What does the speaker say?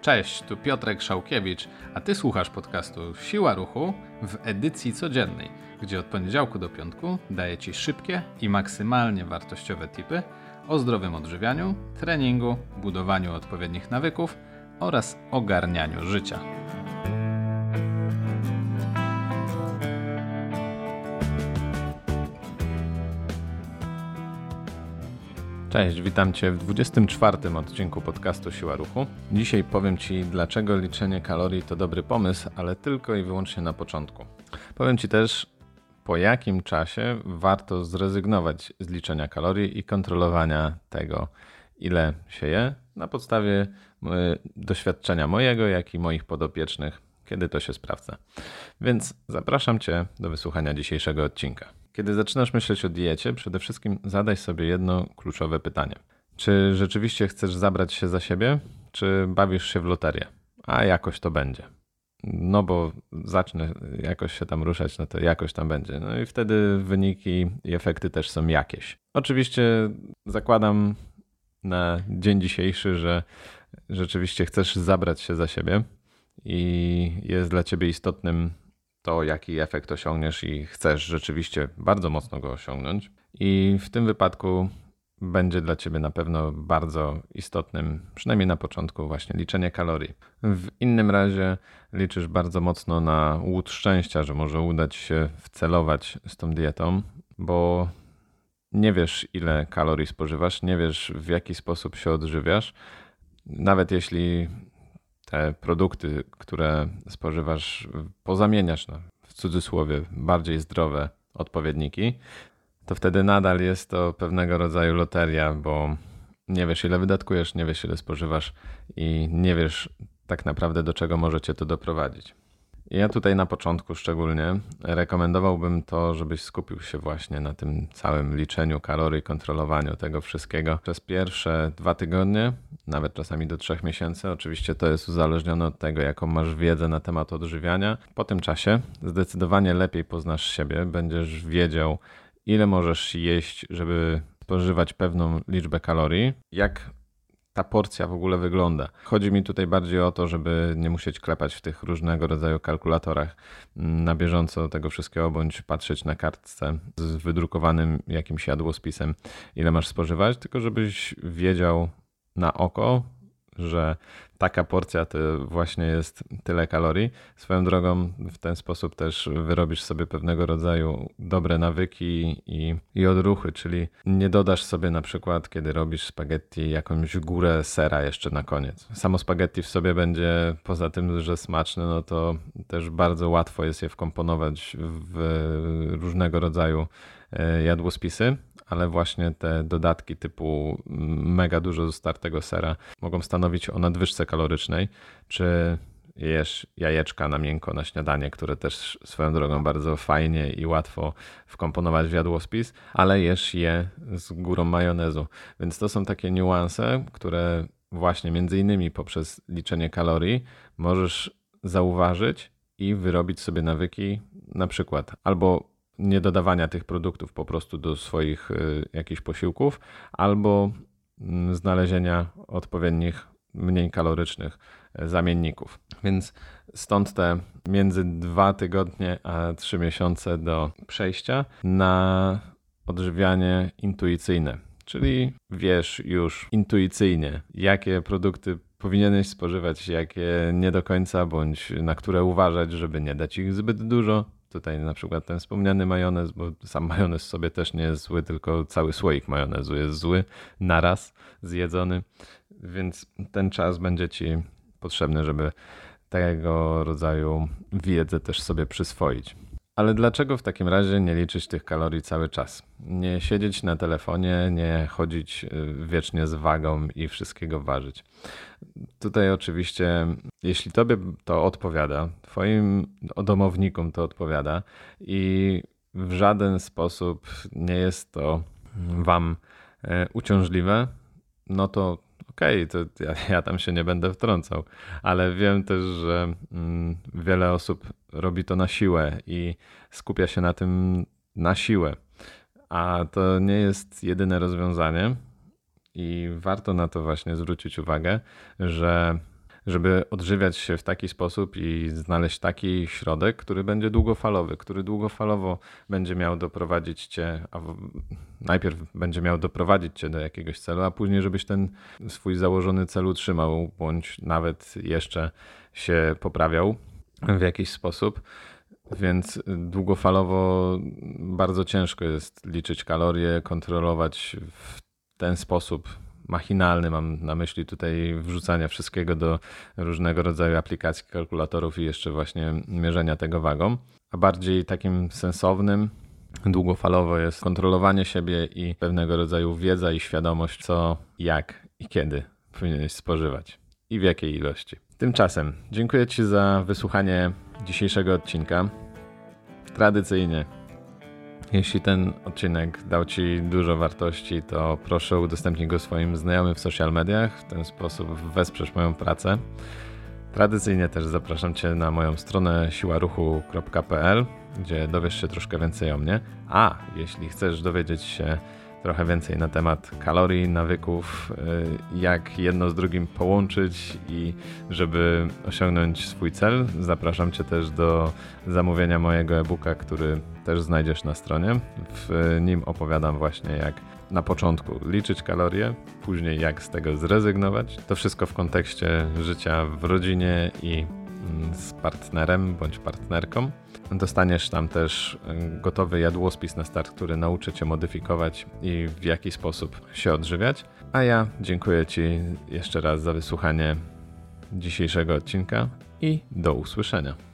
Cześć, tu Piotrek Szałkiewicz, a ty słuchasz podcastu Siła Ruchu w edycji codziennej, gdzie od poniedziałku do piątku daję ci szybkie i maksymalnie wartościowe tipy o zdrowym odżywianiu, treningu, budowaniu odpowiednich nawyków oraz ogarnianiu życia. Cześć, witam Cię w 24 odcinku podcastu Siła Ruchu. Dzisiaj powiem Ci, dlaczego liczenie kalorii to dobry pomysł, ale tylko i wyłącznie na początku. Powiem Ci też, po jakim czasie warto zrezygnować z liczenia kalorii i kontrolowania tego, ile się je, na podstawie e, doświadczenia mojego, jak i moich podopiecznych, kiedy to się sprawdza. Więc zapraszam Cię do wysłuchania dzisiejszego odcinka. Kiedy zaczynasz myśleć o diecie, przede wszystkim zadaj sobie jedno kluczowe pytanie. Czy rzeczywiście chcesz zabrać się za siebie, czy bawisz się w loterię? A jakoś to będzie. No bo zacznę jakoś się tam ruszać, no to jakoś tam będzie. No i wtedy wyniki i efekty też są jakieś. Oczywiście zakładam na dzień dzisiejszy, że rzeczywiście chcesz zabrać się za siebie i jest dla ciebie istotnym to, jaki efekt osiągniesz i chcesz rzeczywiście bardzo mocno go osiągnąć. I w tym wypadku będzie dla Ciebie na pewno bardzo istotnym, przynajmniej na początku, właśnie liczenie kalorii. W innym razie liczysz bardzo mocno na łód szczęścia, że może udać się wcelować z tą dietą, bo nie wiesz, ile kalorii spożywasz, nie wiesz, w jaki sposób się odżywiasz. Nawet jeśli te produkty, które spożywasz, pozamieniasz na, w cudzysłowie bardziej zdrowe odpowiedniki, to wtedy nadal jest to pewnego rodzaju loteria, bo nie wiesz ile wydatkujesz, nie wiesz ile spożywasz i nie wiesz tak naprawdę do czego możecie to doprowadzić. Ja tutaj na początku szczególnie rekomendowałbym to, żebyś skupił się właśnie na tym całym liczeniu kalorii, kontrolowaniu tego wszystkiego przez pierwsze dwa tygodnie, nawet czasami do trzech miesięcy. Oczywiście to jest uzależnione od tego, jaką masz wiedzę na temat odżywiania. Po tym czasie zdecydowanie lepiej poznasz siebie, będziesz wiedział, ile możesz jeść, żeby spożywać pewną liczbę kalorii, jak ta porcja w ogóle wygląda. Chodzi mi tutaj bardziej o to, żeby nie musieć klepać w tych różnego rodzaju kalkulatorach mm, na bieżąco tego wszystkiego, bądź patrzeć na kartce z wydrukowanym jakimś jadłospisem, ile masz spożywać, tylko żebyś wiedział na oko, że taka porcja to właśnie jest tyle kalorii. Swoją drogą w ten sposób też wyrobisz sobie pewnego rodzaju dobre nawyki i, i odruchy, czyli nie dodasz sobie na przykład, kiedy robisz spaghetti, jakąś górę sera jeszcze na koniec. Samo spaghetti w sobie będzie, poza tym, że smaczne, no to też bardzo łatwo jest je wkomponować w różnego rodzaju e, jadłospisy ale właśnie te dodatki typu mega dużo startego sera mogą stanowić o nadwyżce kalorycznej, czy jesz jajeczka na miękko na śniadanie, które też swoją drogą bardzo fajnie i łatwo wkomponować w jadłospis, ale jesz je z górą majonezu. Więc to są takie niuanse, które właśnie między innymi poprzez liczenie kalorii możesz zauważyć i wyrobić sobie nawyki na przykład albo nie dodawania tych produktów po prostu do swoich y, jakichś posiłków, albo mm, znalezienia odpowiednich, mniej kalorycznych e, zamienników. Więc stąd te między dwa tygodnie a trzy miesiące do przejścia na odżywianie intuicyjne. Czyli wiesz już intuicyjnie, jakie produkty powinieneś spożywać, jakie nie do końca, bądź na które uważać, żeby nie dać ich zbyt dużo, Tutaj na przykład ten wspomniany majonez, bo sam majonez sobie też nie jest zły, tylko cały słoik majonezu jest zły naraz zjedzony, więc ten czas będzie ci potrzebny, żeby tego rodzaju wiedzę też sobie przyswoić. Ale dlaczego w takim razie nie liczyć tych kalorii cały czas? Nie siedzieć na telefonie, nie chodzić y, wiecznie z wagą i wszystkiego ważyć. Tutaj oczywiście, jeśli tobie to odpowiada, twoim domownikom to odpowiada i w żaden sposób nie jest to wam e, uciążliwe, no to okej, okay, to ja, ja, tam się nie będę wtrącał, ale wiem też, że mm, wiele osób robi to na siłę i skupia się na tym na siłę. A to nie jest jedyne rozwiązanie i warto na to właśnie zwrócić uwagę, że żeby odżywiać się w taki sposób i znaleźć taki środek, który będzie długofalowy, który długofalowo będzie miał doprowadzić cię, a najpierw będzie miał doprowadzić cię do jakiegoś celu, a później, żebyś ten swój założony cel utrzymał, bądź nawet jeszcze się poprawiał w jakiś sposób. Więc długofalowo bardzo ciężko jest liczyć kalorie, kontrolować w ten sposób machinalny, mam na myśli tutaj wrzucania wszystkiego do różnego rodzaju aplikacji, kalkulatorów i jeszcze właśnie mierzenia tego wagą, a bardziej takim sensownym, długofalowo jest kontrolowanie siebie i pewnego rodzaju wiedza i świadomość, co, jak i kiedy powinieneś spożywać i w jakiej ilości. Tymczasem dziękuję Ci za wysłuchanie dzisiejszego odcinka. Tradycyjnie jeśli ten odcinek dał Ci dużo wartości, to proszę udostępnij go swoim znajomym w social mediach. W ten sposób wesprzesz moją pracę. Tradycyjnie też zapraszam Cię na moją stronę siłaruchu.pl, gdzie dowiesz się troszkę więcej o mnie. A jeśli chcesz dowiedzieć się trochę więcej na temat kalorii, nawyków, y, jak jedno z drugim połączyć i żeby osiągnąć swój cel, zapraszam Cię też do zamówienia mojego e-booka, który też znajdziesz na stronie. W nim opowiadam właśnie jak na początku liczyć kalorie, później jak z tego zrezygnować. To wszystko w kontekście życia w rodzinie i z partnerem bądź partnerką. Dostaniesz tam też y, gotowy jadłospis na start, który nauczy Cię modyfikować i w jaki sposób się odżywiać. A ja dziękuję Ci jeszcze raz za wysłuchanie dzisiejszego odcinka i do usłyszenia.